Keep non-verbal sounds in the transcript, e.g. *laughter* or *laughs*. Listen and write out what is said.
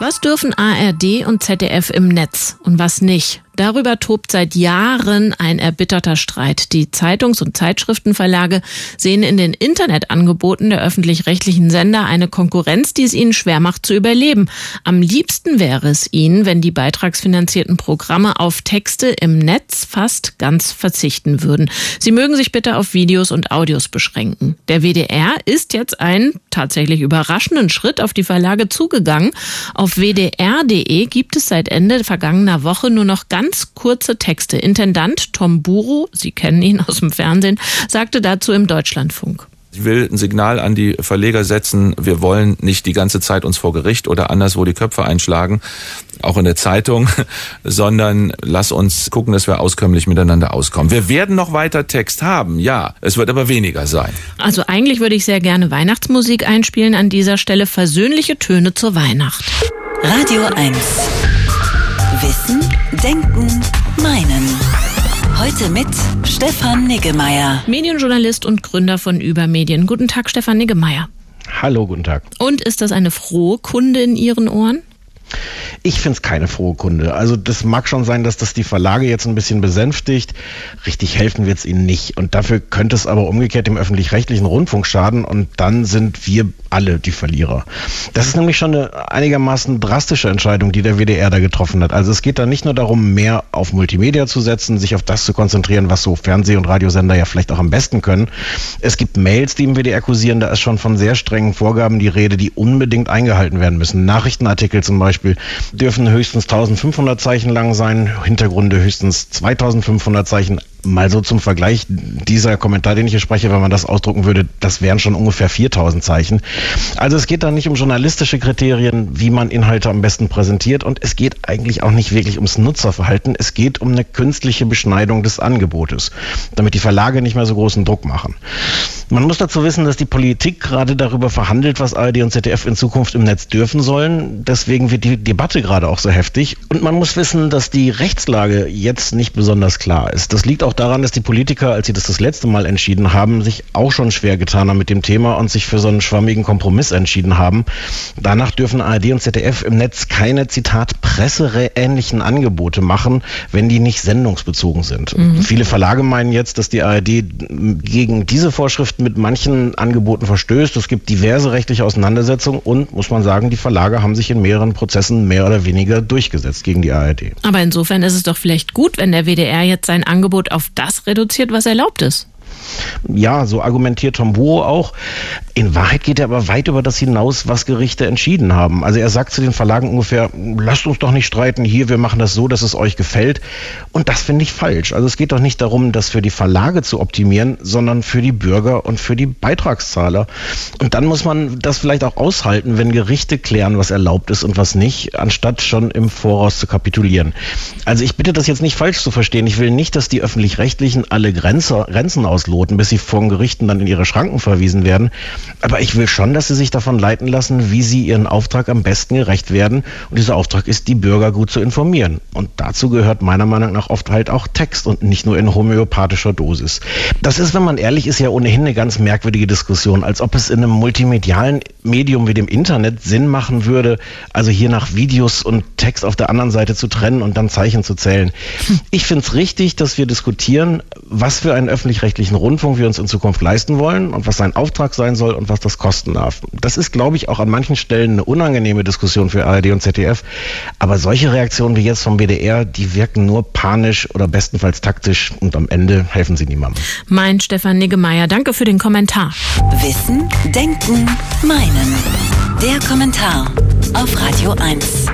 Was dürfen ARD und ZDF im Netz und was nicht? Darüber tobt seit Jahren ein erbitterter Streit. Die Zeitungs- und Zeitschriftenverlage sehen in den Internetangeboten der öffentlich-rechtlichen Sender eine Konkurrenz, die es ihnen schwer macht zu überleben. Am liebsten wäre es ihnen, wenn die beitragsfinanzierten Programme auf Texte im Netz fast ganz verzichten würden. Sie mögen sich bitte auf Videos und Audios beschränken. Der WDR ist jetzt einen tatsächlich überraschenden Schritt auf die Verlage zugegangen. Auf wdr.de gibt es seit Ende vergangener Woche nur noch ganz ganz kurze Texte. Intendant Tom Buru, Sie kennen ihn aus dem Fernsehen, sagte dazu im Deutschlandfunk. Ich will ein Signal an die Verleger setzen, wir wollen nicht die ganze Zeit uns vor Gericht oder anderswo die Köpfe einschlagen, auch in der Zeitung, *laughs* sondern lass uns gucken, dass wir auskömmlich miteinander auskommen. Wir werden noch weiter Text haben, ja, es wird aber weniger sein. Also eigentlich würde ich sehr gerne Weihnachtsmusik einspielen an dieser Stelle, versöhnliche Töne zur Weihnacht. Radio 1 Wissen, Denken, Meinen. Heute mit Stefan Niggemeier. Medienjournalist und Gründer von Übermedien. Guten Tag, Stefan Niggemeier. Hallo, guten Tag. Und ist das eine frohe Kunde in Ihren Ohren? Ich finde es keine frohe Kunde. Also das mag schon sein, dass das die Verlage jetzt ein bisschen besänftigt. Richtig helfen wird es ihnen nicht. Und dafür könnte es aber umgekehrt dem öffentlich-rechtlichen Rundfunk schaden und dann sind wir alle die Verlierer. Das ist nämlich schon eine einigermaßen drastische Entscheidung, die der WDR da getroffen hat. Also es geht da nicht nur darum, mehr auf Multimedia zu setzen, sich auf das zu konzentrieren, was so Fernseh- und Radiosender ja vielleicht auch am besten können. Es gibt Mails, die im WDR kursieren, da ist schon von sehr strengen Vorgaben die Rede, die unbedingt eingehalten werden müssen. Nachrichtenartikel zum Beispiel dürfen höchstens 1500 Zeichen lang sein, Hintergründe höchstens 2500 Zeichen mal so zum Vergleich, dieser Kommentar, den ich hier spreche, wenn man das ausdrucken würde, das wären schon ungefähr 4000 Zeichen. Also es geht da nicht um journalistische Kriterien, wie man Inhalte am besten präsentiert und es geht eigentlich auch nicht wirklich ums Nutzerverhalten. Es geht um eine künstliche Beschneidung des Angebotes, damit die Verlage nicht mehr so großen Druck machen. Man muss dazu wissen, dass die Politik gerade darüber verhandelt, was ARD und ZDF in Zukunft im Netz dürfen sollen. Deswegen wird die Debatte gerade auch so heftig. Und man muss wissen, dass die Rechtslage jetzt nicht besonders klar ist. Das liegt auch daran, dass die Politiker, als sie das das letzte Mal entschieden haben, sich auch schon schwer getan haben mit dem Thema und sich für so einen schwammigen Kompromiss entschieden haben. Danach dürfen ARD und ZDF im Netz keine, Zitat, presseähnlichen Angebote machen, wenn die nicht sendungsbezogen sind. Mhm. Viele Verlage meinen jetzt, dass die ARD gegen diese Vorschriften mit manchen Angeboten verstößt. Es gibt diverse rechtliche Auseinandersetzungen und, muss man sagen, die Verlage haben sich in mehreren Prozessen mehr oder weniger durchgesetzt gegen die ARD. Aber insofern ist es doch vielleicht gut, wenn der WDR jetzt sein Angebot auf das reduziert, was erlaubt ist. Ja, so argumentiert Tom Boho auch. In Wahrheit geht er aber weit über das hinaus, was Gerichte entschieden haben. Also er sagt zu den Verlagen ungefähr, lasst uns doch nicht streiten, hier, wir machen das so, dass es euch gefällt. Und das finde ich falsch. Also es geht doch nicht darum, das für die Verlage zu optimieren, sondern für die Bürger und für die Beitragszahler. Und dann muss man das vielleicht auch aushalten, wenn Gerichte klären, was erlaubt ist und was nicht, anstatt schon im Voraus zu kapitulieren. Also ich bitte das jetzt nicht falsch zu verstehen. Ich will nicht, dass die öffentlich-rechtlichen alle Grenze, Grenzen ausloten, bis sie vor Gerichten dann in ihre Schranken verwiesen werden. Aber ich will schon, dass sie sich davon leiten lassen, wie sie ihren Auftrag am besten gerecht werden. Und dieser Auftrag ist, die Bürger gut zu informieren. Und dazu gehört meiner Meinung nach oft halt auch Text und nicht nur in homöopathischer Dosis. Das ist, wenn man ehrlich ist, ja ohnehin eine ganz merkwürdige Diskussion, als ob es in einem multimedialen Medium wie dem Internet Sinn machen würde, also hier nach Videos und Text auf der anderen Seite zu trennen und dann Zeichen zu zählen. Ich finde es richtig, dass wir diskutieren, was für einen öffentlich-rechtlichen Rundfunk wir uns in Zukunft leisten wollen und was sein Auftrag sein soll und was das kosten darf. Das ist, glaube ich, auch an manchen Stellen eine unangenehme Diskussion für ARD und ZDF. Aber solche Reaktionen wie jetzt vom BDR, die wirken nur panisch oder bestenfalls taktisch und am Ende helfen sie niemandem. Mein Stefan Niggemeier, danke für den Kommentar. Wissen, Denken, Meinen. Der Kommentar auf Radio 1.